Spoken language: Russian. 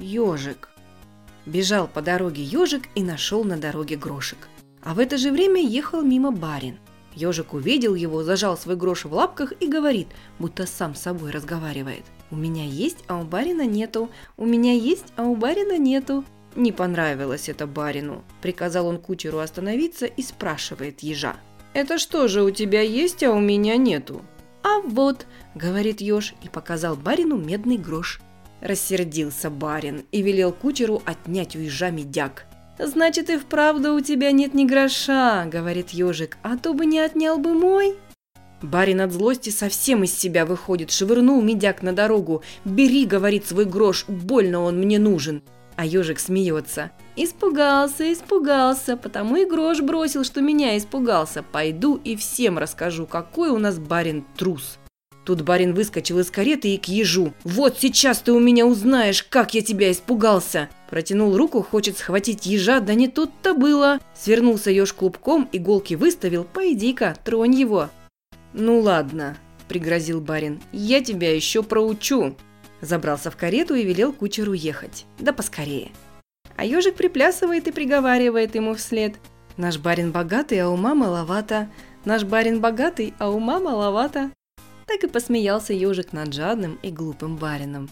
ежик. Бежал по дороге ежик и нашел на дороге грошек. А в это же время ехал мимо барин. Ежик увидел его, зажал свой грош в лапках и говорит, будто сам с собой разговаривает. «У меня есть, а у барина нету. У меня есть, а у барина нету». Не понравилось это барину. Приказал он кучеру остановиться и спрашивает ежа. «Это что же у тебя есть, а у меня нету?» «А вот», — говорит еж и показал барину медный грош. Рассердился барин и велел кучеру отнять у ежа медяк. «Значит, и вправду у тебя нет ни гроша», — говорит ежик, «а то бы не отнял бы мой». Барин от злости совсем из себя выходит, швырнул медяк на дорогу. «Бери», — говорит, свой грош, больно он мне нужен. А ежик смеется. «Испугался, испугался, потому и грош бросил, что меня испугался. Пойду и всем расскажу, какой у нас барин трус». Тут барин выскочил из кареты и к ежу. «Вот сейчас ты у меня узнаешь, как я тебя испугался!» Протянул руку, хочет схватить ежа, да не тут-то было. Свернулся еж клубком, иголки выставил, пойди-ка, тронь его. «Ну ладно», – пригрозил барин, – «я тебя еще проучу». Забрался в карету и велел кучеру ехать. Да поскорее. А ежик приплясывает и приговаривает ему вслед. «Наш барин богатый, а ума маловато. Наш барин богатый, а ума маловато». Так и посмеялся ежик над жадным и глупым барином.